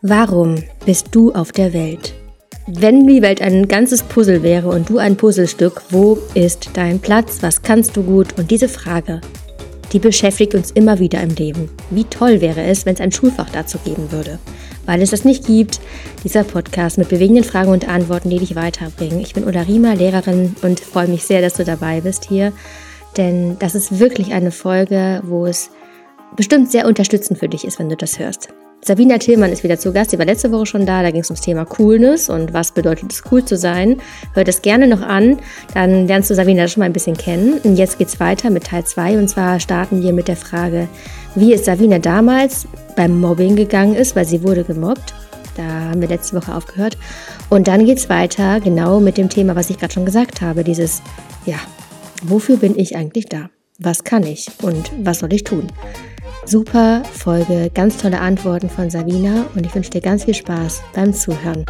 Warum bist du auf der Welt? Wenn die Welt ein ganzes Puzzle wäre und du ein Puzzlestück, wo ist dein Platz? Was kannst du gut? Und diese Frage, die beschäftigt uns immer wieder im Leben. Wie toll wäre es, wenn es ein Schulfach dazu geben würde? Weil es das nicht gibt, dieser Podcast mit bewegenden Fragen und Antworten, die dich weiterbringen. Ich bin Ulla Riemer, Lehrerin und freue mich sehr, dass du dabei bist hier. Denn das ist wirklich eine Folge, wo es bestimmt sehr unterstützend für dich ist, wenn du das hörst. Sabina Tillmann ist wieder zu Gast. Sie war letzte Woche schon da. Da ging es ums Thema Coolness und was bedeutet es, cool zu sein. Hör das gerne noch an. Dann lernst du Sabina schon mal ein bisschen kennen. Und jetzt geht's weiter mit Teil 2. Und zwar starten wir mit der Frage, wie es Sabina damals beim Mobbing gegangen ist, weil sie wurde gemobbt. Da haben wir letzte Woche aufgehört. Und dann geht's weiter genau mit dem Thema, was ich gerade schon gesagt habe. Dieses, ja, wofür bin ich eigentlich da? Was kann ich und was soll ich tun? Super Folge, ganz tolle Antworten von Sabina und ich wünsche dir ganz viel Spaß beim Zuhören.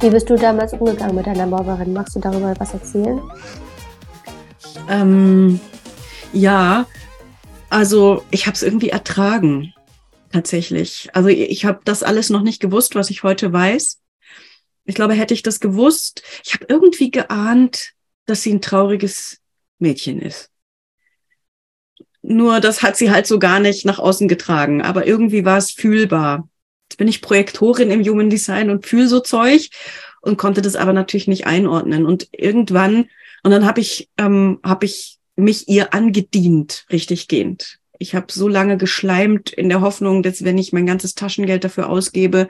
Wie bist du damals umgegangen mit deiner Mobberin? Magst du darüber was erzählen? Ähm, ja, also ich habe es irgendwie ertragen, tatsächlich. Also ich habe das alles noch nicht gewusst, was ich heute weiß. Ich glaube, hätte ich das gewusst, ich habe irgendwie geahnt, dass sie ein trauriges Mädchen ist. Nur das hat sie halt so gar nicht nach außen getragen. Aber irgendwie war es fühlbar. Jetzt bin ich Projektorin im Human Design und fühle so Zeug und konnte das aber natürlich nicht einordnen. Und irgendwann, und dann habe ich, ähm, hab ich mich ihr angedient, richtig gehend. Ich habe so lange geschleimt in der Hoffnung, dass wenn ich mein ganzes Taschengeld dafür ausgebe,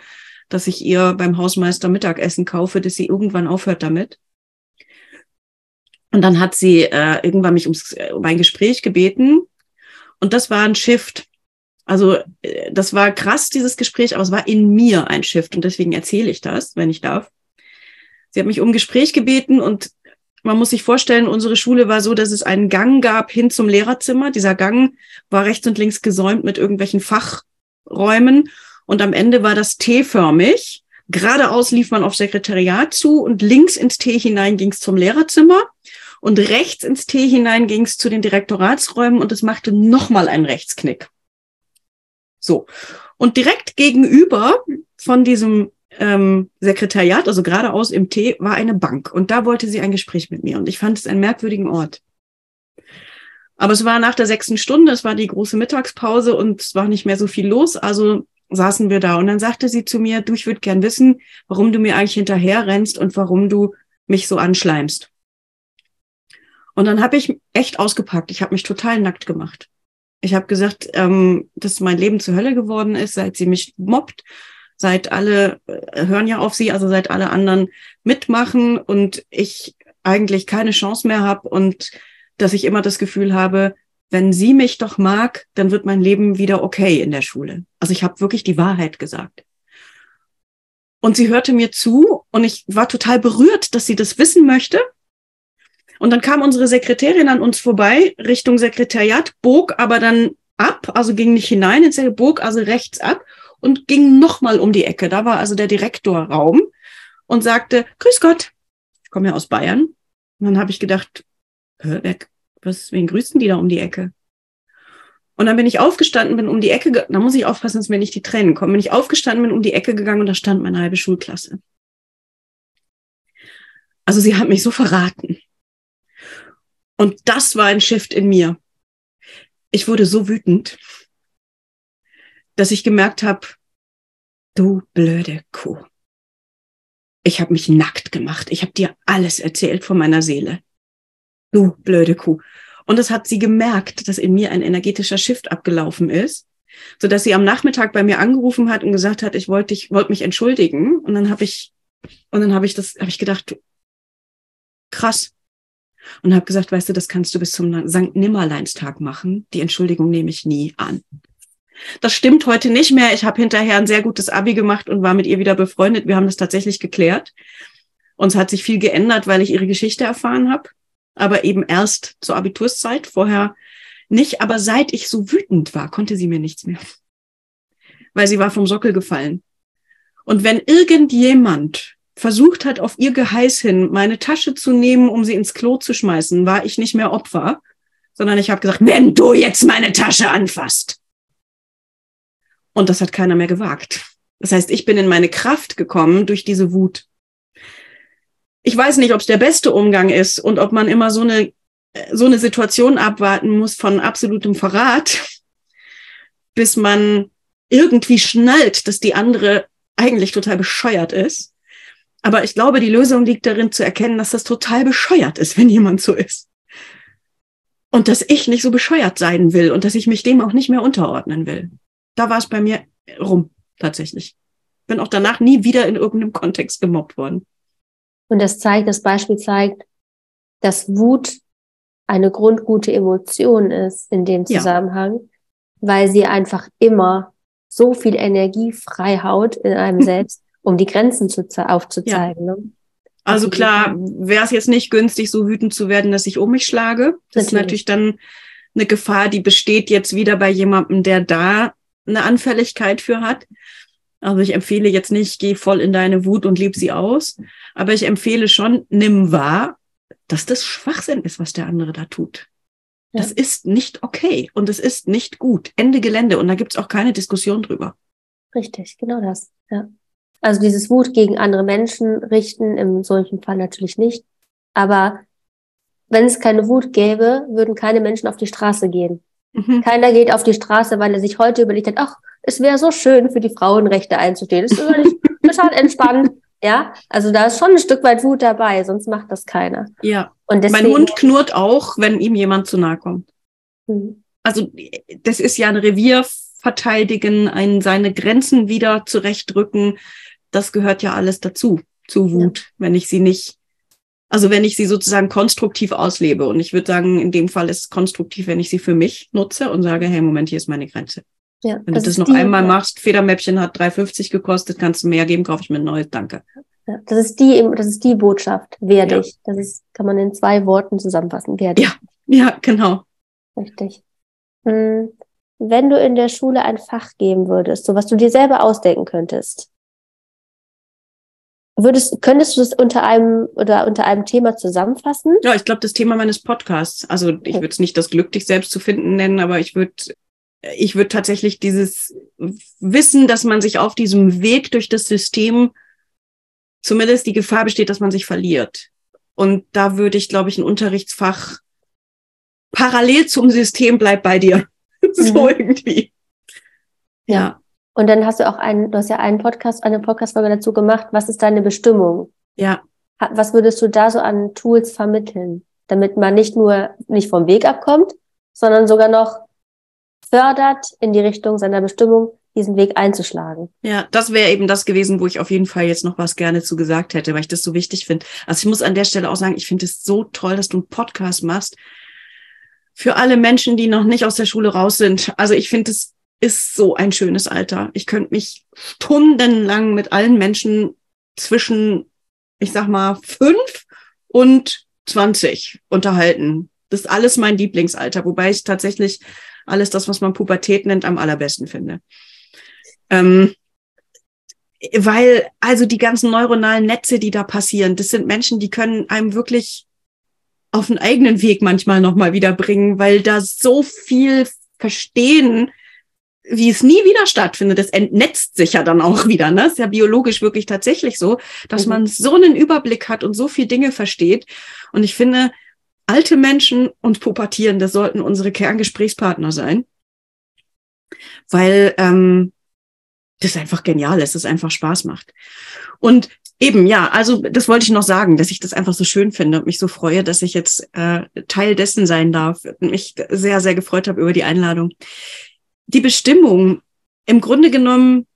dass ich ihr beim Hausmeister Mittagessen kaufe, dass sie irgendwann aufhört damit. Und dann hat sie äh, irgendwann mich ums, äh, um ein Gespräch gebeten und das war ein Shift. Also äh, das war krass, dieses Gespräch, aber es war in mir ein Shift und deswegen erzähle ich das, wenn ich darf. Sie hat mich um Gespräch gebeten und man muss sich vorstellen, unsere Schule war so, dass es einen Gang gab hin zum Lehrerzimmer. Dieser Gang war rechts und links gesäumt mit irgendwelchen Fachräumen und am Ende war das T-förmig. Geradeaus lief man auf Sekretariat zu und links ins T hinein ging es zum Lehrerzimmer und rechts ins T hinein ging es zu den Direktoratsräumen und es machte nochmal einen Rechtsknick. So. Und direkt gegenüber von diesem ähm, Sekretariat, also geradeaus im T, war eine Bank. Und da wollte sie ein Gespräch mit mir. Und ich fand es einen merkwürdigen Ort. Aber es war nach der sechsten Stunde, es war die große Mittagspause und es war nicht mehr so viel los. Also saßen wir da. Und dann sagte sie zu mir, du, ich würde gern wissen, warum du mir eigentlich hinterher rennst und warum du mich so anschleimst. Und dann habe ich echt ausgepackt. Ich habe mich total nackt gemacht. Ich habe gesagt, ähm, dass mein Leben zur Hölle geworden ist, seit sie mich mobbt, seit alle äh, hören ja auf sie, also seit alle anderen mitmachen und ich eigentlich keine Chance mehr habe und dass ich immer das Gefühl habe, wenn sie mich doch mag, dann wird mein Leben wieder okay in der Schule. Also ich habe wirklich die Wahrheit gesagt. Und sie hörte mir zu und ich war total berührt, dass sie das wissen möchte und dann kam unsere Sekretärin an uns vorbei, Richtung Sekretariat, bog aber dann ab, also ging nicht hinein ins bog also rechts ab und ging nochmal um die Ecke. Da war also der Direktorraum und sagte, Grüß Gott, ich komme ja aus Bayern. Und dann habe ich gedacht, wer, was, wen grüßen die da um die Ecke? Und dann bin ich aufgestanden, bin um die Ecke, da muss ich aufpassen, dass mir nicht die Tränen kommen, bin ich aufgestanden, bin um die Ecke gegangen und da stand meine halbe Schulklasse. Also sie hat mich so verraten. Und das war ein Shift in mir. Ich wurde so wütend, dass ich gemerkt habe, du blöde Kuh. Ich habe mich nackt gemacht. Ich habe dir alles erzählt von meiner Seele. Du blöde Kuh. Und es hat sie gemerkt, dass in mir ein energetischer Shift abgelaufen ist, so dass sie am Nachmittag bei mir angerufen hat und gesagt hat, ich wollte ich wollte mich entschuldigen. Und dann habe ich und dann habe ich das habe ich gedacht, krass und habe gesagt, weißt du, das kannst du bis zum Sankt Nimmerleinstag machen. Die Entschuldigung nehme ich nie an. Das stimmt heute nicht mehr. Ich habe hinterher ein sehr gutes Abi gemacht und war mit ihr wieder befreundet. Wir haben das tatsächlich geklärt. Uns hat sich viel geändert, weil ich ihre Geschichte erfahren habe. Aber eben erst zur Abiturszeit, vorher nicht. Aber seit ich so wütend war, konnte sie mir nichts mehr. Weil sie war vom Sockel gefallen. Und wenn irgendjemand versucht hat, auf ihr Geheiß hin meine Tasche zu nehmen, um sie ins Klo zu schmeißen, war ich nicht mehr Opfer, sondern ich habe gesagt, wenn du jetzt meine Tasche anfasst. Und das hat keiner mehr gewagt. Das heißt, ich bin in meine Kraft gekommen durch diese Wut. Ich weiß nicht, ob es der beste Umgang ist und ob man immer so eine, so eine Situation abwarten muss von absolutem Verrat, bis man irgendwie schnallt, dass die andere eigentlich total bescheuert ist. Aber ich glaube, die Lösung liegt darin zu erkennen, dass das total bescheuert ist, wenn jemand so ist. Und dass ich nicht so bescheuert sein will und dass ich mich dem auch nicht mehr unterordnen will. Da war es bei mir rum, tatsächlich. Bin auch danach nie wieder in irgendeinem Kontext gemobbt worden. Und das zeigt, das Beispiel zeigt, dass Wut eine grundgute Emotion ist in dem Zusammenhang, ja. weil sie einfach immer so viel Energie freihaut in einem selbst, um die Grenzen zu, aufzuzeigen. Ja. Ne? Also klar, wäre es jetzt nicht günstig, so wütend zu werden, dass ich um mich schlage. Das natürlich. ist natürlich dann eine Gefahr, die besteht jetzt wieder bei jemandem, der da eine Anfälligkeit für hat. Also ich empfehle jetzt nicht, geh voll in deine Wut und lieb sie aus. Aber ich empfehle schon, nimm wahr, dass das Schwachsinn ist, was der andere da tut. Ja. Das ist nicht okay und es ist nicht gut. Ende Gelände und da gibt's auch keine Diskussion drüber. Richtig, genau das. Ja. Also dieses Wut gegen andere Menschen richten, im solchen Fall natürlich nicht. Aber wenn es keine Wut gäbe, würden keine Menschen auf die Straße gehen. Mhm. Keiner geht auf die Straße, weil er sich heute überlegt hat, ach, es wäre so schön, für die Frauenrechte einzustehen. Das ist total entspannt. Ja, also da ist schon ein Stück weit Wut dabei, sonst macht das keiner. Ja. Und deswegen, mein Hund knurrt auch, wenn ihm jemand zu nahe kommt. Mhm. Also das ist ja ein Revier verteidigen, ein, seine Grenzen wieder zurechtrücken. Das gehört ja alles dazu, zu Wut, ja. wenn ich sie nicht also wenn ich sie sozusagen konstruktiv auslebe. Und ich würde sagen, in dem Fall ist es konstruktiv, wenn ich sie für mich nutze und sage, hey, Moment, hier ist meine Grenze. Ja, wenn das du das noch die, einmal machst, Federmäppchen hat 3,50 gekostet, kannst du mehr geben, kaufe ich mir ein neues, danke. Ja, das ist die, das ist die Botschaft, werde ich. Das ist, kann man in zwei Worten zusammenfassen, werde Ja, ja, genau. Richtig. Hm, wenn du in der Schule ein Fach geben würdest, so was du dir selber ausdenken könntest, Würdest, könntest du das unter einem oder unter einem Thema zusammenfassen? Ja, ich glaube, das Thema meines Podcasts. Also ich würde es nicht das Glück, dich selbst zu finden nennen, aber ich würde ich würde tatsächlich dieses Wissen, dass man sich auf diesem Weg durch das System zumindest die Gefahr besteht, dass man sich verliert. Und da würde ich, glaube ich, ein Unterrichtsfach parallel zum System bleibt bei dir. so mhm. irgendwie. Ja. Und dann hast du auch einen, du hast ja einen Podcast, eine Podcast-Folge dazu gemacht. Was ist deine Bestimmung? Ja. Was würdest du da so an Tools vermitteln, damit man nicht nur nicht vom Weg abkommt, sondern sogar noch fördert, in die Richtung seiner Bestimmung diesen Weg einzuschlagen. Ja, das wäre eben das gewesen, wo ich auf jeden Fall jetzt noch was gerne zu gesagt hätte, weil ich das so wichtig finde. Also ich muss an der Stelle auch sagen, ich finde es so toll, dass du einen Podcast machst für alle Menschen, die noch nicht aus der Schule raus sind. Also ich finde es ist so ein schönes Alter. Ich könnte mich stundenlang mit allen Menschen zwischen, ich sag mal, fünf und zwanzig unterhalten. Das ist alles mein Lieblingsalter, wobei ich tatsächlich alles das, was man Pubertät nennt, am allerbesten finde. Ähm, weil also die ganzen neuronalen Netze, die da passieren, das sind Menschen, die können einem wirklich auf einen eigenen Weg manchmal nochmal wieder bringen, weil da so viel Verstehen wie es nie wieder stattfindet, das entnetzt sich ja dann auch wieder. Ne? ist ja biologisch wirklich tatsächlich so, dass mhm. man so einen Überblick hat und so viel Dinge versteht. Und ich finde, alte Menschen und Pubertierende sollten unsere Kerngesprächspartner sein, weil ähm, das einfach genial ist, das einfach Spaß macht. Und eben, ja, also das wollte ich noch sagen, dass ich das einfach so schön finde und mich so freue, dass ich jetzt äh, Teil dessen sein darf und mich sehr, sehr gefreut habe über die Einladung die Bestimmung im Grunde genommen,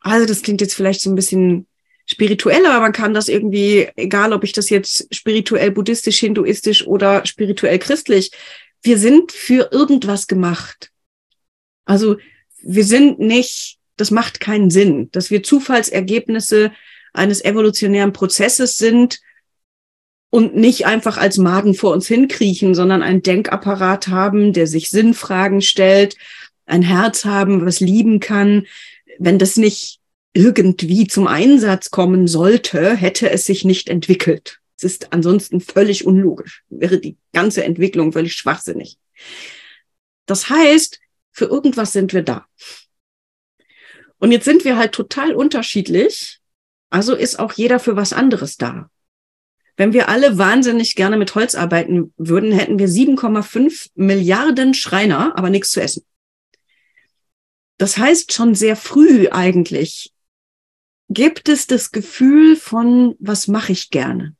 also das klingt jetzt vielleicht so ein bisschen spirituell, aber man kann das irgendwie, egal ob ich das jetzt spirituell buddhistisch, hinduistisch oder spirituell christlich, wir sind für irgendwas gemacht. Also wir sind nicht, das macht keinen Sinn, dass wir Zufallsergebnisse eines evolutionären Prozesses sind und nicht einfach als Magen vor uns hinkriechen, sondern einen Denkapparat haben, der sich Sinnfragen stellt ein Herz haben, was lieben kann, wenn das nicht irgendwie zum Einsatz kommen sollte, hätte es sich nicht entwickelt. Es ist ansonsten völlig unlogisch. Wäre die ganze Entwicklung völlig schwachsinnig. Das heißt, für irgendwas sind wir da. Und jetzt sind wir halt total unterschiedlich. Also ist auch jeder für was anderes da. Wenn wir alle wahnsinnig gerne mit Holz arbeiten würden, hätten wir 7,5 Milliarden Schreiner, aber nichts zu essen. Das heißt, schon sehr früh eigentlich gibt es das Gefühl von, was mache ich gerne?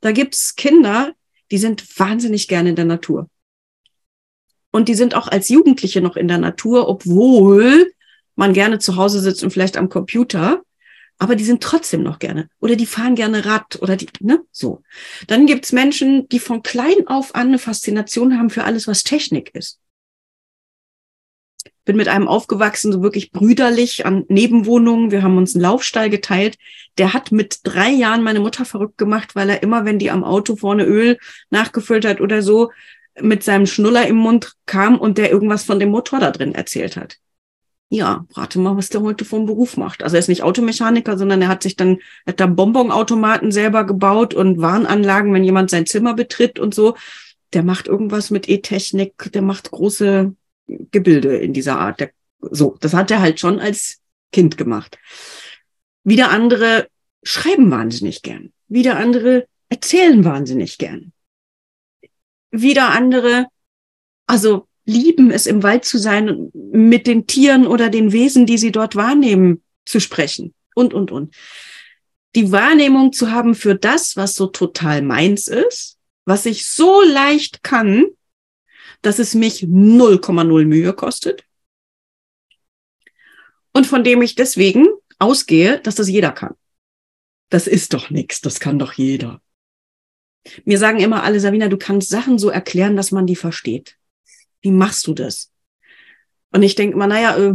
Da gibt's Kinder, die sind wahnsinnig gerne in der Natur. Und die sind auch als Jugendliche noch in der Natur, obwohl man gerne zu Hause sitzt und vielleicht am Computer. Aber die sind trotzdem noch gerne. Oder die fahren gerne Rad oder die, ne, so. Dann gibt's Menschen, die von klein auf an eine Faszination haben für alles, was Technik ist bin mit einem aufgewachsen, so wirklich brüderlich an Nebenwohnungen. Wir haben uns einen Laufstall geteilt. Der hat mit drei Jahren meine Mutter verrückt gemacht, weil er immer, wenn die am Auto vorne Öl nachgefüllt hat oder so, mit seinem Schnuller im Mund kam und der irgendwas von dem Motor da drin erzählt hat. Ja, rate mal, was der heute vom Beruf macht. Also er ist nicht Automechaniker, sondern er hat sich dann, hat da Bonbonautomaten selber gebaut und Warnanlagen, wenn jemand sein Zimmer betritt und so. Der macht irgendwas mit E-Technik, der macht große Gebilde in dieser Art. Der, so, das hat er halt schon als Kind gemacht. Wieder andere schreiben wahnsinnig gern. Wieder andere erzählen wahnsinnig gern. Wieder andere, also lieben es im Wald zu sein und mit den Tieren oder den Wesen, die sie dort wahrnehmen, zu sprechen und, und, und. Die Wahrnehmung zu haben für das, was so total meins ist, was ich so leicht kann, dass es mich 0,0 Mühe kostet und von dem ich deswegen ausgehe, dass das jeder kann. Das ist doch nichts, das kann doch jeder. Mir sagen immer alle, Sabina, du kannst Sachen so erklären, dass man die versteht. Wie machst du das? Und ich denke immer, naja, äh,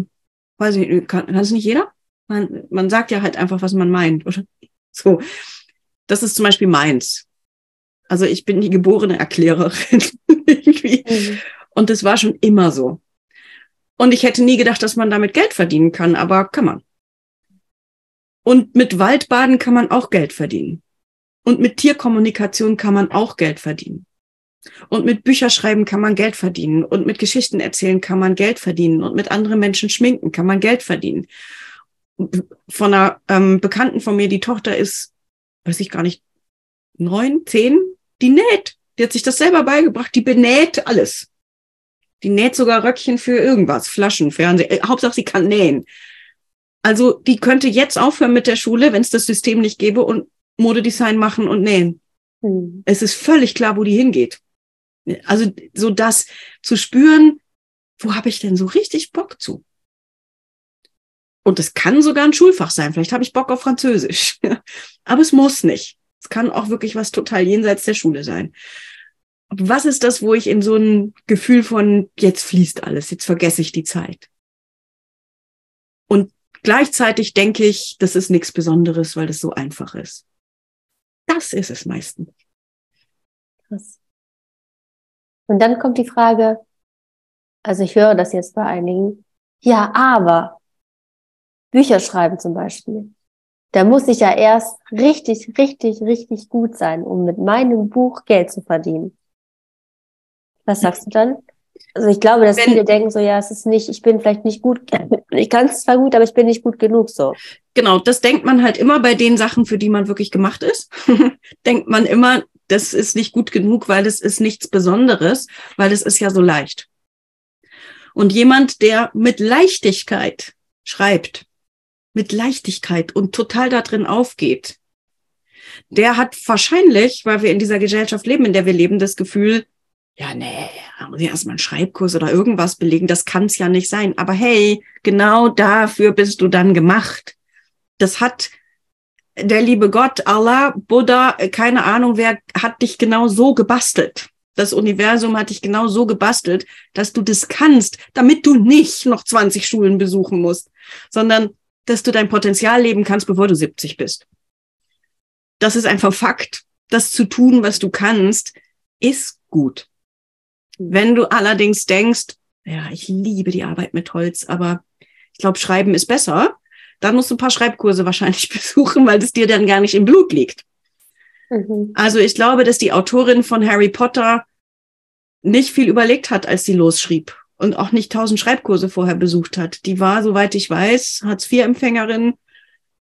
weiß ich, kann, kann es nicht jeder? Man, man sagt ja halt einfach, was man meint. Oder? So. Das ist zum Beispiel meins. Also ich bin die geborene Erklärerin. mhm. Und das war schon immer so. Und ich hätte nie gedacht, dass man damit Geld verdienen kann, aber kann man. Und mit Waldbaden kann man auch Geld verdienen. Und mit Tierkommunikation kann man auch Geld verdienen. Und mit Bücherschreiben kann man Geld verdienen. Und mit Geschichten erzählen kann man Geld verdienen. Und mit anderen Menschen schminken kann man Geld verdienen. Von einer ähm, Bekannten von mir, die Tochter ist, weiß ich gar nicht, neun, zehn, die näht. Die hat sich das selber beigebracht. Die benäht alles. Die näht sogar Röckchen für irgendwas, Flaschen, Fernseher. Äh, Hauptsache, sie kann nähen. Also die könnte jetzt aufhören mit der Schule, wenn es das System nicht gäbe und Modedesign machen und nähen. Hm. Es ist völlig klar, wo die hingeht. Also so das zu spüren, wo habe ich denn so richtig Bock zu? Und es kann sogar ein Schulfach sein. Vielleicht habe ich Bock auf Französisch. Aber es muss nicht. Es kann auch wirklich was total jenseits der Schule sein. Was ist das, wo ich in so ein Gefühl von, jetzt fließt alles, jetzt vergesse ich die Zeit? Und gleichzeitig denke ich, das ist nichts Besonderes, weil das so einfach ist. Das ist es meistens. Krass. Und dann kommt die Frage, also ich höre das jetzt bei einigen, ja, aber Bücher schreiben zum Beispiel da muss ich ja erst richtig, richtig, richtig gut sein, um mit meinem Buch Geld zu verdienen. Was sagst du dann? Also ich glaube, dass Wenn, viele denken so, ja, es ist nicht, ich bin vielleicht nicht gut, ich kann es zwar gut, aber ich bin nicht gut genug so. Genau, das denkt man halt immer bei den Sachen, für die man wirklich gemacht ist. denkt man immer, das ist nicht gut genug, weil es ist nichts Besonderes, weil es ist ja so leicht. Und jemand, der mit Leichtigkeit schreibt, mit Leichtigkeit und total da drin aufgeht, der hat wahrscheinlich, weil wir in dieser Gesellschaft leben, in der wir leben, das Gefühl, ja, nee, da muss ich erstmal einen Schreibkurs oder irgendwas belegen, das kann es ja nicht sein. Aber hey, genau dafür bist du dann gemacht. Das hat der liebe Gott, Allah, Buddha, keine Ahnung, wer hat dich genau so gebastelt. Das Universum hat dich genau so gebastelt, dass du das kannst, damit du nicht noch 20 Schulen besuchen musst, sondern dass du dein Potenzial leben kannst, bevor du 70 bist. Das ist einfach Fakt. Das zu tun, was du kannst, ist gut. Wenn du allerdings denkst, ja, ich liebe die Arbeit mit Holz, aber ich glaube, Schreiben ist besser, dann musst du ein paar Schreibkurse wahrscheinlich besuchen, weil das dir dann gar nicht im Blut liegt. Mhm. Also ich glaube, dass die Autorin von Harry Potter nicht viel überlegt hat, als sie losschrieb und auch nicht tausend Schreibkurse vorher besucht hat. Die war, soweit ich weiß, Hartz-IV-Empfängerin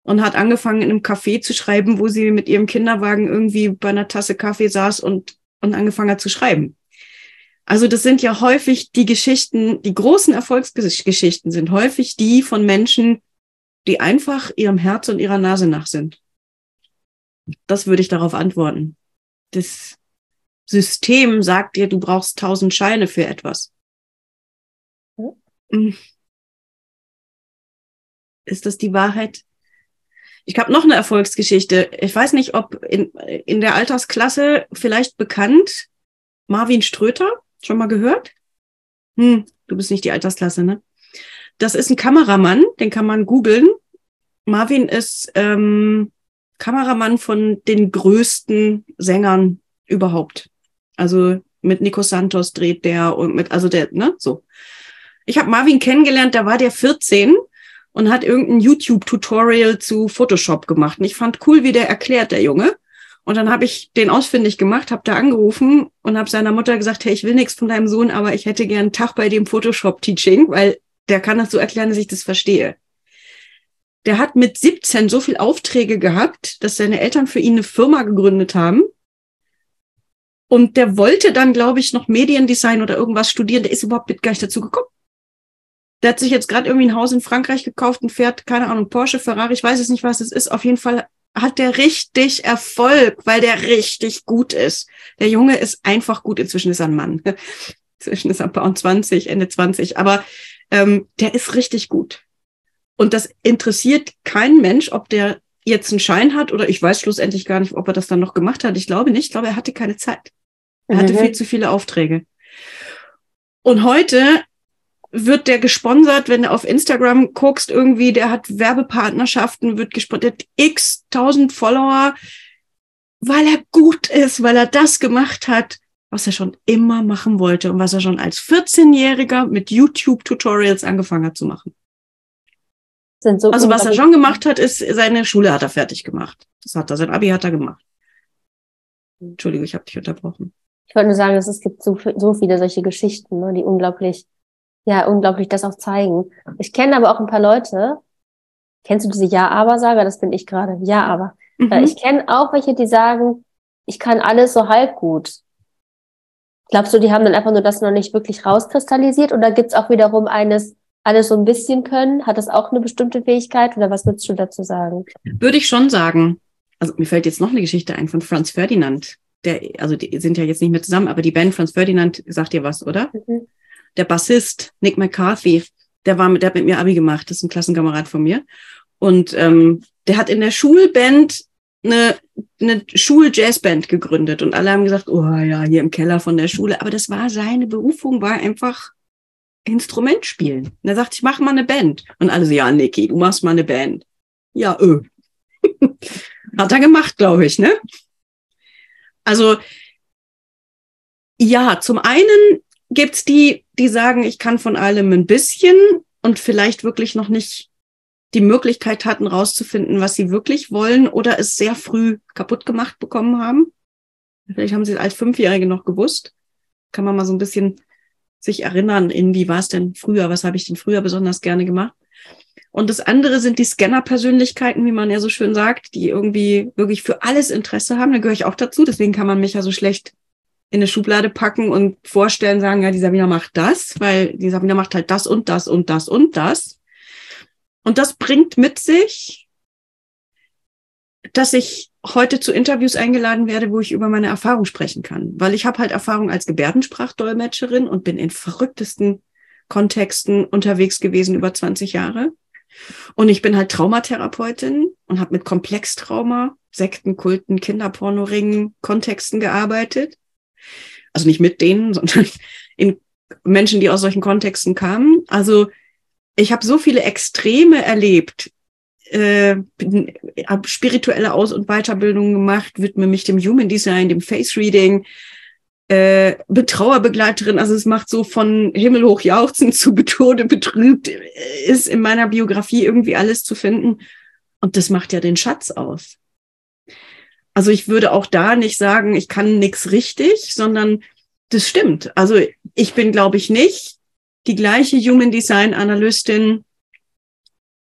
und hat angefangen, in einem Café zu schreiben, wo sie mit ihrem Kinderwagen irgendwie bei einer Tasse Kaffee saß und, und angefangen hat zu schreiben. Also das sind ja häufig die Geschichten, die großen Erfolgsgeschichten sind häufig die von Menschen, die einfach ihrem Herz und ihrer Nase nach sind. Das würde ich darauf antworten. Das System sagt dir, du brauchst tausend Scheine für etwas. Hm. Ist das die Wahrheit? Ich habe noch eine Erfolgsgeschichte. Ich weiß nicht, ob in, in der Altersklasse vielleicht bekannt Marvin Ströter, schon mal gehört? Hm, du bist nicht die Altersklasse, ne? Das ist ein Kameramann, den kann man googeln. Marvin ist ähm, Kameramann von den größten Sängern überhaupt. Also mit Nico Santos dreht der und mit, also der, ne, so. Ich habe Marvin kennengelernt, da war der 14 und hat irgendein YouTube-Tutorial zu Photoshop gemacht. Und ich fand cool, wie der erklärt, der Junge. Und dann habe ich den ausfindig gemacht, habe da angerufen und habe seiner Mutter gesagt, hey, ich will nichts von deinem Sohn, aber ich hätte gern einen Tag bei dem Photoshop-Teaching, weil der kann das so erklären, dass ich das verstehe. Der hat mit 17 so viel Aufträge gehabt, dass seine Eltern für ihn eine Firma gegründet haben. Und der wollte dann, glaube ich, noch Mediendesign oder irgendwas studieren. Der ist überhaupt gar nicht dazu gekommen. Der hat sich jetzt gerade irgendwie ein Haus in Frankreich gekauft und fährt, keine Ahnung, Porsche, Ferrari, ich weiß es nicht, was es ist. Auf jeden Fall hat der richtig Erfolg, weil der richtig gut ist. Der Junge ist einfach gut. Inzwischen ist er ein Mann. Inzwischen ist er ein paar 20, Ende 20. Aber ähm, der ist richtig gut. Und das interessiert keinen Mensch, ob der jetzt einen Schein hat oder ich weiß schlussendlich gar nicht, ob er das dann noch gemacht hat. Ich glaube nicht. Ich glaube, er hatte keine Zeit. Er hatte mhm. viel zu viele Aufträge. Und heute wird der gesponsert, wenn du auf Instagram guckst, irgendwie, der hat Werbepartnerschaften, wird gesponsert, x tausend Follower, weil er gut ist, weil er das gemacht hat, was er schon immer machen wollte und was er schon als 14-Jähriger mit YouTube-Tutorials angefangen hat zu machen. So also was er schon gemacht hat, ist, seine Schule hat er fertig gemacht. Das hat er, sein Abi hat er gemacht. Entschuldigung, ich habe dich unterbrochen. Ich wollte nur sagen, es gibt so, so viele solche Geschichten, ne, die unglaublich ja, unglaublich das auch zeigen. Ich kenne aber auch ein paar Leute. Kennst du diese Ja-Aber-Sager? Das bin ich gerade. Ja, aber. Mhm. Äh, ich kenne auch welche, die sagen, ich kann alles so halb gut. Glaubst du, die haben dann einfach nur das noch nicht wirklich rauskristallisiert? Oder gibt's auch wiederum eines, alles so ein bisschen können? Hat das auch eine bestimmte Fähigkeit? Oder was würdest du dazu sagen? Würde ich schon sagen. Also mir fällt jetzt noch eine Geschichte ein von Franz Ferdinand. Der, also die sind ja jetzt nicht mehr zusammen, aber die Band Franz Ferdinand sagt dir was, oder? Mhm der Bassist Nick McCarthy, der war mit, der hat mit mir Abi gemacht, das ist ein Klassenkamerad von mir. Und ähm, der hat in der Schulband eine, eine Schul-Jazzband gegründet und alle haben gesagt, oh ja, hier im Keller von der Schule. Aber das war seine Berufung, war einfach Instrument spielen. Und er sagt, ich mache mal eine Band. Und alle so, ja, Niki, du machst mal eine Band. Ja, öh. Hat er gemacht, glaube ich, ne? Also, ja, zum einen gibt's die, die sagen, ich kann von allem ein bisschen und vielleicht wirklich noch nicht die Möglichkeit hatten, rauszufinden, was sie wirklich wollen oder es sehr früh kaputt gemacht bekommen haben. Vielleicht haben sie es als Fünfjährige noch gewusst. Kann man mal so ein bisschen sich erinnern, in wie war es denn früher, was habe ich denn früher besonders gerne gemacht. Und das andere sind die Scanner-Persönlichkeiten, wie man ja so schön sagt, die irgendwie wirklich für alles Interesse haben. Da gehöre ich auch dazu. Deswegen kann man mich ja so schlecht in eine Schublade packen und vorstellen, sagen, ja, die Sabina macht das, weil die Sabina macht halt das und das und das und das. Und das bringt mit sich, dass ich heute zu Interviews eingeladen werde, wo ich über meine Erfahrung sprechen kann. Weil ich habe halt Erfahrung als Gebärdensprachdolmetscherin und bin in verrücktesten Kontexten unterwegs gewesen über 20 Jahre. Und ich bin halt Traumatherapeutin und habe mit Komplextrauma, Sekten, Kulten, Kinderpornoringen, Kontexten gearbeitet. Also nicht mit denen, sondern in Menschen, die aus solchen Kontexten kamen. Also ich habe so viele Extreme erlebt, äh, habe spirituelle Aus- und Weiterbildung gemacht, widme mich dem Human Design, dem Face Reading, äh, Trauerbegleiterin, also es macht so von himmelhoch jauchzen zu Betode betrübt, ist in meiner Biografie irgendwie alles zu finden. Und das macht ja den Schatz aus. Also ich würde auch da nicht sagen, ich kann nichts richtig, sondern das stimmt. Also ich bin, glaube ich, nicht die gleiche Human Design Analystin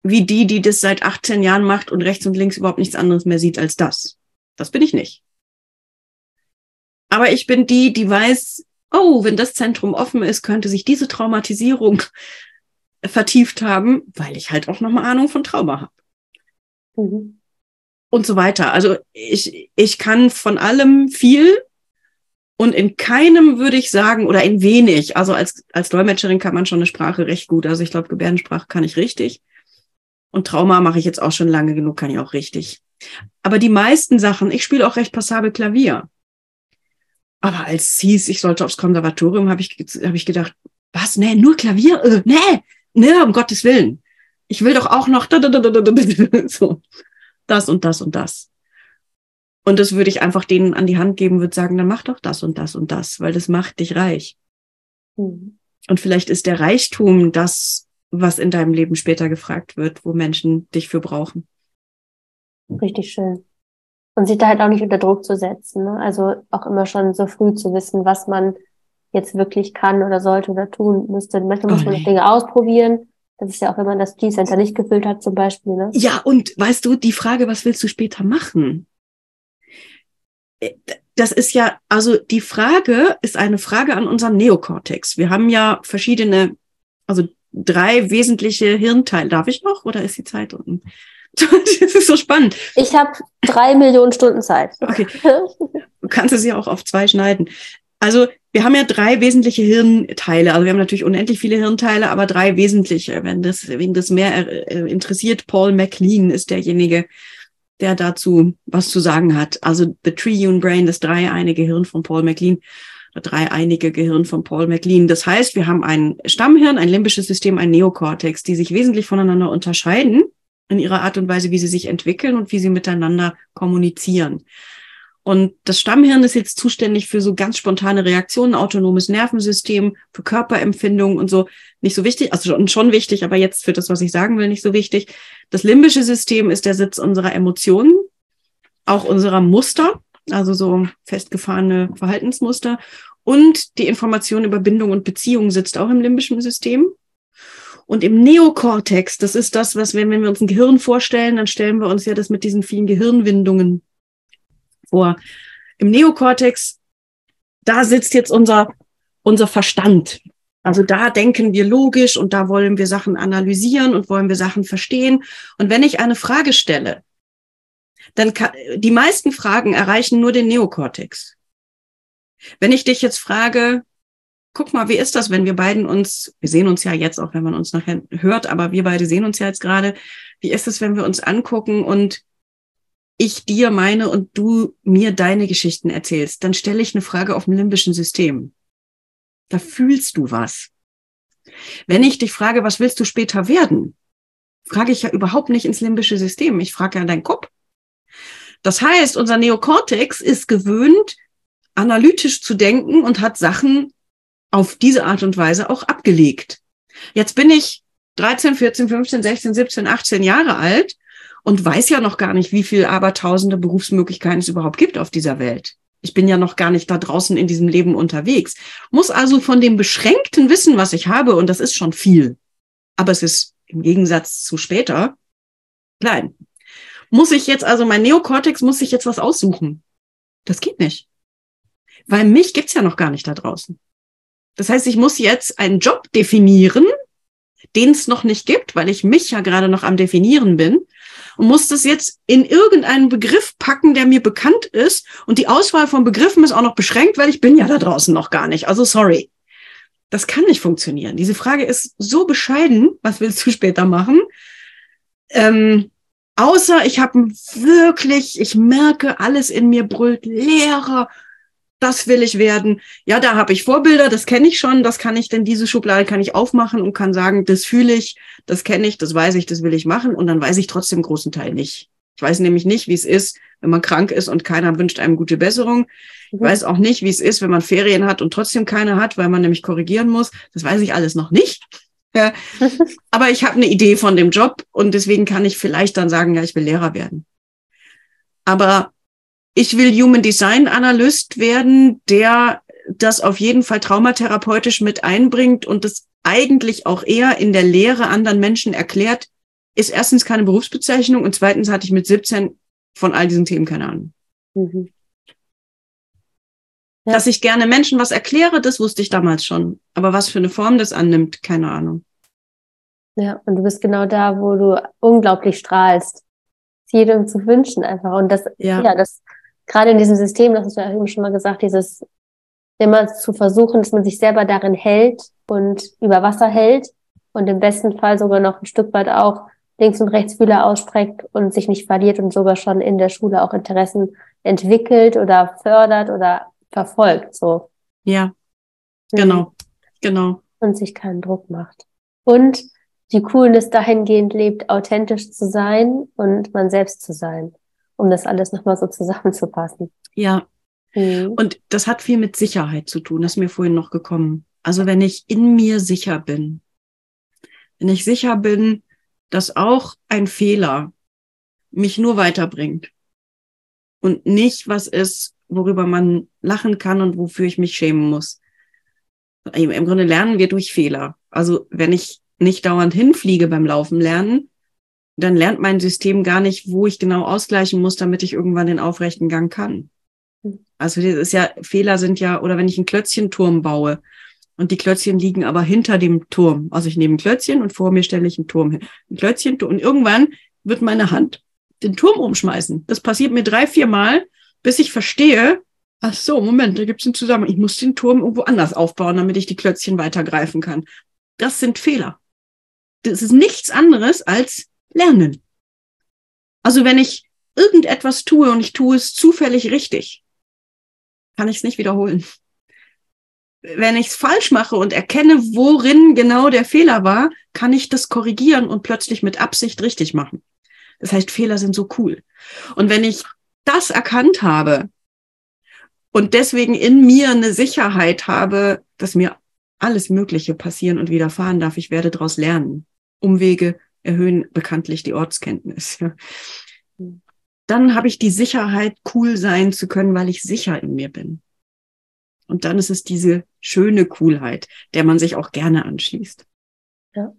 wie die, die das seit 18 Jahren macht und rechts und links überhaupt nichts anderes mehr sieht als das. Das bin ich nicht. Aber ich bin die, die weiß, oh, wenn das Zentrum offen ist, könnte sich diese Traumatisierung vertieft haben, weil ich halt auch nochmal Ahnung von Trauma habe. Mhm. Und so weiter. Also ich, ich kann von allem viel und in keinem würde ich sagen, oder in wenig, also als, als Dolmetscherin kann man schon eine Sprache recht gut. Also ich glaube, Gebärdensprache kann ich richtig. Und Trauma mache ich jetzt auch schon lange genug, kann ich auch richtig. Aber die meisten Sachen, ich spiele auch recht passabel Klavier. Aber als es hieß, ich sollte aufs Konservatorium, habe ich, hab ich gedacht, was? Nee, nur Klavier? Äh, nee, nee, um Gottes Willen. Ich will doch auch noch so, das und das und das. Und das würde ich einfach denen an die Hand geben, würde sagen, dann mach doch das und das und das, weil das macht dich reich. Mhm. Und vielleicht ist der Reichtum das, was in deinem Leben später gefragt wird, wo Menschen dich für brauchen. Richtig schön und sich da halt auch nicht unter Druck zu setzen. Ne? Also auch immer schon so früh zu wissen, was man jetzt wirklich kann oder sollte oder tun müsste. Manchmal muss man noch Dinge ausprobieren. Das ist ja auch, wenn man das G-Center nicht gefüllt hat, zum Beispiel. Ne? Ja, und weißt du, die Frage, was willst du später machen? Äh, das ist ja, also die Frage ist eine Frage an unseren Neokortex. Wir haben ja verschiedene, also drei wesentliche Hirnteile. Darf ich noch oder ist die Zeit unten? Das ist so spannend. Ich habe drei Millionen Stunden Zeit. Okay. Du kannst es ja auch auf zwei schneiden. Also wir haben ja drei wesentliche Hirnteile. Also wir haben natürlich unendlich viele Hirnteile, aber drei wesentliche. Wenn das, wen das mehr äh, interessiert, Paul MacLean ist derjenige, der dazu was zu sagen hat. Also The Triune Brain, das dreieinige Hirn von Paul MacLean, das dreieinige Gehirn von Paul MacLean. Das heißt, wir haben ein Stammhirn, ein limbisches System, ein Neokortex, die sich wesentlich voneinander unterscheiden in ihrer Art und Weise, wie sie sich entwickeln und wie sie miteinander kommunizieren. Und das Stammhirn ist jetzt zuständig für so ganz spontane Reaktionen, autonomes Nervensystem, für Körperempfindungen und so. Nicht so wichtig, also schon, schon wichtig, aber jetzt für das, was ich sagen will, nicht so wichtig. Das limbische System ist der Sitz unserer Emotionen, auch unserer Muster, also so festgefahrene Verhaltensmuster. Und die Information über Bindung und Beziehung sitzt auch im limbischen System. Und im Neokortex, das ist das, was wenn, wenn wir uns ein Gehirn vorstellen, dann stellen wir uns ja das mit diesen vielen Gehirnwindungen vor. Im Neokortex, da sitzt jetzt unser, unser Verstand. Also da denken wir logisch und da wollen wir Sachen analysieren und wollen wir Sachen verstehen. Und wenn ich eine Frage stelle, dann kann, die meisten Fragen erreichen nur den Neokortex. Wenn ich dich jetzt frage, guck mal, wie ist das, wenn wir beiden uns, wir sehen uns ja jetzt auch, wenn man uns nachher hört, aber wir beide sehen uns ja jetzt gerade, wie ist es, wenn wir uns angucken und ich dir meine und du mir deine Geschichten erzählst, dann stelle ich eine Frage auf dem limbischen System. Da fühlst du was. Wenn ich dich frage, was willst du später werden, frage ich ja überhaupt nicht ins limbische System. Ich frage ja deinen Kopf. Das heißt, unser Neokortex ist gewöhnt, analytisch zu denken und hat Sachen auf diese Art und Weise auch abgelegt. Jetzt bin ich 13, 14, 15, 16, 17, 18 Jahre alt und weiß ja noch gar nicht, wie viel abertausende Berufsmöglichkeiten es überhaupt gibt auf dieser Welt. Ich bin ja noch gar nicht da draußen in diesem Leben unterwegs. Muss also von dem beschränkten Wissen, was ich habe, und das ist schon viel, aber es ist im Gegensatz zu später klein. Muss ich jetzt also, mein Neokortex muss sich jetzt was aussuchen? Das geht nicht. Weil mich gibt's ja noch gar nicht da draußen. Das heißt, ich muss jetzt einen Job definieren, den es noch nicht gibt, weil ich mich ja gerade noch am Definieren bin und muss das jetzt in irgendeinen Begriff packen, der mir bekannt ist. Und die Auswahl von Begriffen ist auch noch beschränkt, weil ich bin ja da draußen noch gar nicht. Also sorry. Das kann nicht funktionieren. Diese Frage ist so bescheiden. Was willst du später machen? Ähm, außer ich habe wirklich, ich merke, alles in mir brüllt, Lehrer, das will ich werden. Ja, da habe ich Vorbilder, das kenne ich schon, das kann ich denn, diese Schublade kann ich aufmachen und kann sagen, das fühle ich, das kenne ich, das weiß ich, das will ich machen und dann weiß ich trotzdem großen Teil nicht. Ich weiß nämlich nicht, wie es ist, wenn man krank ist und keiner wünscht einem gute Besserung. Ich mhm. weiß auch nicht, wie es ist, wenn man Ferien hat und trotzdem keine hat, weil man nämlich korrigieren muss. Das weiß ich alles noch nicht. Ja. Aber ich habe eine Idee von dem Job und deswegen kann ich vielleicht dann sagen, ja, ich will Lehrer werden. Aber ich will Human Design Analyst werden, der das auf jeden Fall traumatherapeutisch mit einbringt und das eigentlich auch eher in der Lehre anderen Menschen erklärt, ist erstens keine Berufsbezeichnung und zweitens hatte ich mit 17 von all diesen Themen keine Ahnung. Mhm. Ja. Dass ich gerne Menschen was erkläre, das wusste ich damals schon. Aber was für eine Form das annimmt, keine Ahnung. Ja, und du bist genau da, wo du unglaublich strahlst. Jedem zu wünschen einfach. Und das, ja, ja das, gerade in diesem System, das hast du ja eben schon mal gesagt, dieses immer zu versuchen, dass man sich selber darin hält und über Wasser hält und im besten Fall sogar noch ein Stück weit auch links und rechts Fühler ausstreckt und sich nicht verliert und sogar schon in der Schule auch Interessen entwickelt oder fördert oder verfolgt, so. Ja, genau, mhm. genau. Und sich keinen Druck macht. Und die Coolness dahingehend lebt, authentisch zu sein und man selbst zu sein, um das alles nochmal so zusammenzupassen. Ja. Mhm. Und das hat viel mit Sicherheit zu tun, das ist mir vorhin noch gekommen. Also wenn ich in mir sicher bin, wenn ich sicher bin, dass auch ein Fehler mich nur weiterbringt und nicht was ist, worüber man lachen kann und wofür ich mich schämen muss. Im Grunde lernen wir durch Fehler. Also wenn ich nicht dauernd hinfliege beim Laufen lernen, dann lernt mein System gar nicht, wo ich genau ausgleichen muss, damit ich irgendwann den aufrechten Gang kann. Also das ist ja, Fehler sind ja, oder wenn ich einen Klötzchenturm baue und die Klötzchen liegen aber hinter dem Turm. Also ich nehme ein Klötzchen und vor mir stelle ich einen Turm hin. Ein Klötzchen und irgendwann wird meine Hand den Turm umschmeißen. Das passiert mir drei, vier Mal, bis ich verstehe, ach so, Moment, da gibt es einen Zusammenhang. Ich muss den Turm irgendwo anders aufbauen, damit ich die Klötzchen weitergreifen kann. Das sind Fehler. Das ist nichts anderes als Lernen. Also wenn ich irgendetwas tue und ich tue es zufällig richtig, kann ich es nicht wiederholen. Wenn ich es falsch mache und erkenne, worin genau der Fehler war, kann ich das korrigieren und plötzlich mit Absicht richtig machen. Das heißt, Fehler sind so cool. Und wenn ich das erkannt habe und deswegen in mir eine Sicherheit habe, dass mir alles Mögliche passieren und widerfahren darf, ich werde daraus lernen. Umwege erhöhen bekanntlich die Ortskenntnis. Dann habe ich die Sicherheit, cool sein zu können, weil ich sicher in mir bin. Und dann ist es diese schöne Coolheit, der man sich auch gerne anschließt. Ja.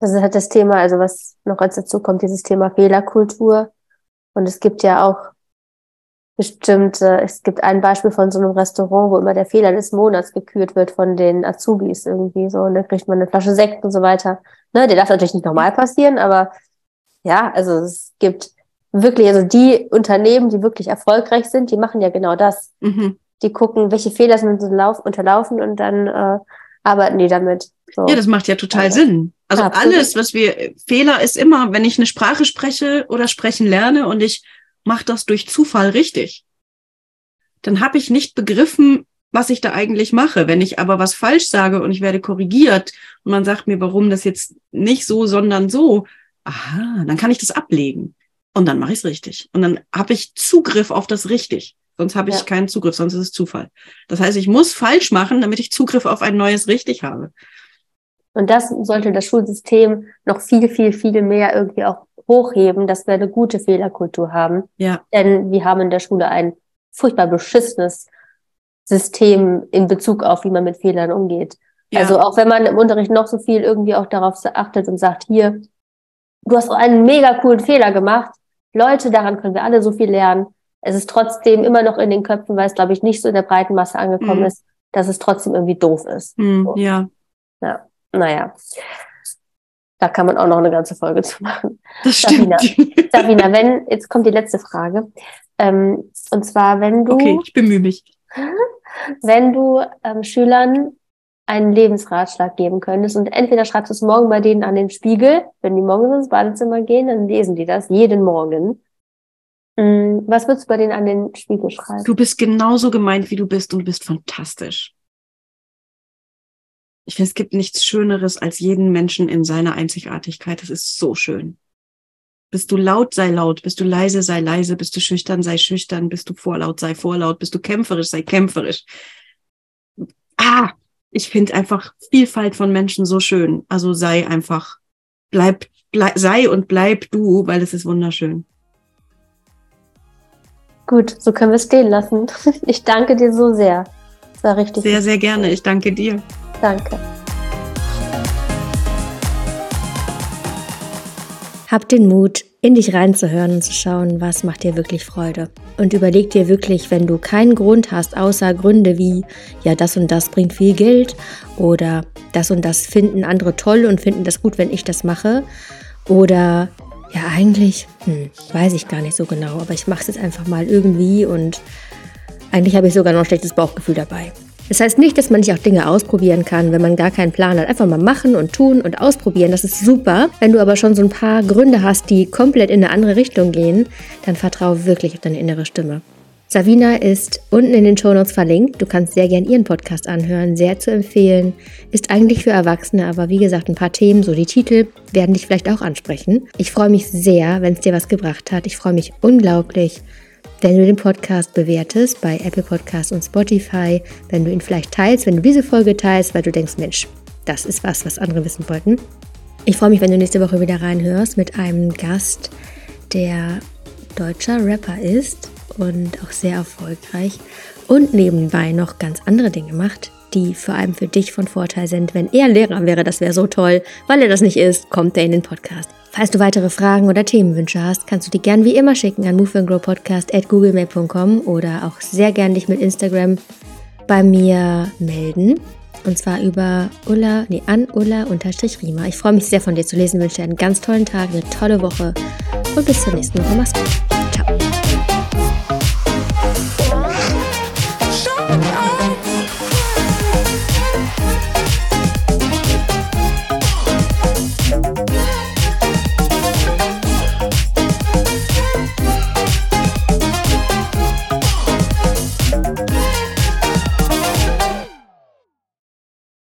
Das ist halt das Thema, also was noch als dazu kommt, dieses Thema Fehlerkultur. Und es gibt ja auch bestimmt, es gibt ein Beispiel von so einem Restaurant, wo immer der Fehler des Monats gekürt wird von den Azubis irgendwie so. Und dann kriegt man eine Flasche Sekt und so weiter. Ne, der darf natürlich nicht normal passieren, aber ja, also es gibt wirklich, also die Unternehmen, die wirklich erfolgreich sind, die machen ja genau das. Mhm. Die gucken, welche Fehler sind unterlaufen und dann äh, arbeiten die damit. So. Ja, das macht ja total also, Sinn. Also absolut. alles, was wir, Fehler ist immer, wenn ich eine Sprache spreche oder sprechen lerne und ich mache das durch Zufall richtig, dann habe ich nicht begriffen, was ich da eigentlich mache. Wenn ich aber was falsch sage und ich werde korrigiert und man sagt mir, warum das jetzt nicht so, sondern so, aha, dann kann ich das ablegen und dann mache ich es richtig. Und dann habe ich Zugriff auf das richtig. Sonst habe ich ja. keinen Zugriff, sonst ist es Zufall. Das heißt, ich muss falsch machen, damit ich Zugriff auf ein neues richtig habe. Und das sollte das Schulsystem noch viel, viel, viel mehr irgendwie auch hochheben, dass wir eine gute Fehlerkultur haben. Ja. Denn wir haben in der Schule ein furchtbar beschissenes System in Bezug auf, wie man mit Fehlern umgeht. Ja. Also auch wenn man im Unterricht noch so viel irgendwie auch darauf achtet und sagt, hier, du hast einen mega coolen Fehler gemacht. Leute, daran können wir alle so viel lernen es ist trotzdem immer noch in den Köpfen, weil es, glaube ich, nicht so in der breiten Masse angekommen mhm. ist, dass es trotzdem irgendwie doof ist. Mhm, so. Ja. Ja, naja. Da kann man auch noch eine ganze Folge zu machen. Das stimmt. Sabina, Sabina wenn, jetzt kommt die letzte Frage. Ähm, und zwar, wenn du. Okay, ich bemühe mich. Wenn du ähm, Schülern einen Lebensratschlag geben könntest und entweder schreibst du es morgen bei denen an den Spiegel, wenn die morgens ins Badezimmer gehen, dann lesen die das jeden Morgen. Mm, was würdest du bei denen an den Spiegel schreiben? Du bist genauso gemeint, wie du bist und bist fantastisch. Ich finde, es gibt nichts Schöneres als jeden Menschen in seiner Einzigartigkeit. Das ist so schön. Bist du laut, sei laut. Bist du leise, sei leise. Bist du schüchtern, sei schüchtern. Bist du vorlaut, sei vorlaut. Bist du kämpferisch, sei kämpferisch. Ah, ich finde einfach Vielfalt von Menschen so schön. Also sei einfach, bleib, bleib, sei und bleib du, weil es ist wunderschön. Gut, so können wir es stehen lassen. Ich danke dir so sehr. Das war richtig. Sehr, sehr gerne. Ich danke dir. Danke. Hab den Mut, in dich reinzuhören und zu schauen, was macht dir wirklich Freude. Und überleg dir wirklich, wenn du keinen Grund hast, außer Gründe wie, ja, das und das bringt viel Geld oder das und das finden andere toll und finden das gut, wenn ich das mache. Oder ja, eigentlich, hm, weiß ich gar nicht so genau, aber ich mache es jetzt einfach mal irgendwie und eigentlich habe ich sogar noch ein schlechtes Bauchgefühl dabei. Das heißt nicht, dass man nicht auch Dinge ausprobieren kann, wenn man gar keinen Plan hat. Einfach mal machen und tun und ausprobieren. Das ist super. Wenn du aber schon so ein paar Gründe hast, die komplett in eine andere Richtung gehen, dann vertraue wirklich auf deine innere Stimme. Savina ist unten in den Shownotes verlinkt. Du kannst sehr gern ihren Podcast anhören, sehr zu empfehlen. Ist eigentlich für Erwachsene, aber wie gesagt, ein paar Themen, so die Titel, werden dich vielleicht auch ansprechen. Ich freue mich sehr, wenn es dir was gebracht hat. Ich freue mich unglaublich, wenn du den Podcast bewertest bei Apple Podcasts und Spotify, wenn du ihn vielleicht teilst, wenn du diese Folge teilst, weil du denkst, Mensch, das ist was, was andere wissen wollten. Ich freue mich, wenn du nächste Woche wieder reinhörst mit einem Gast, der deutscher Rapper ist und auch sehr erfolgreich und nebenbei noch ganz andere Dinge macht, die vor allem für dich von Vorteil sind. Wenn er Lehrer wäre, das wäre so toll. Weil er das nicht ist, kommt er in den Podcast. Falls du weitere Fragen oder Themenwünsche hast, kannst du die gern wie immer schicken an moveandgrowpodcast.googlemail.com oder auch sehr gern dich mit Instagram bei mir melden. Und zwar über Ulla, nee, an Ulla-Rima. Ich freue mich sehr von dir zu lesen, wünsche dir einen ganz tollen Tag, eine tolle Woche und bis zur nächsten Woche. Mach's gut.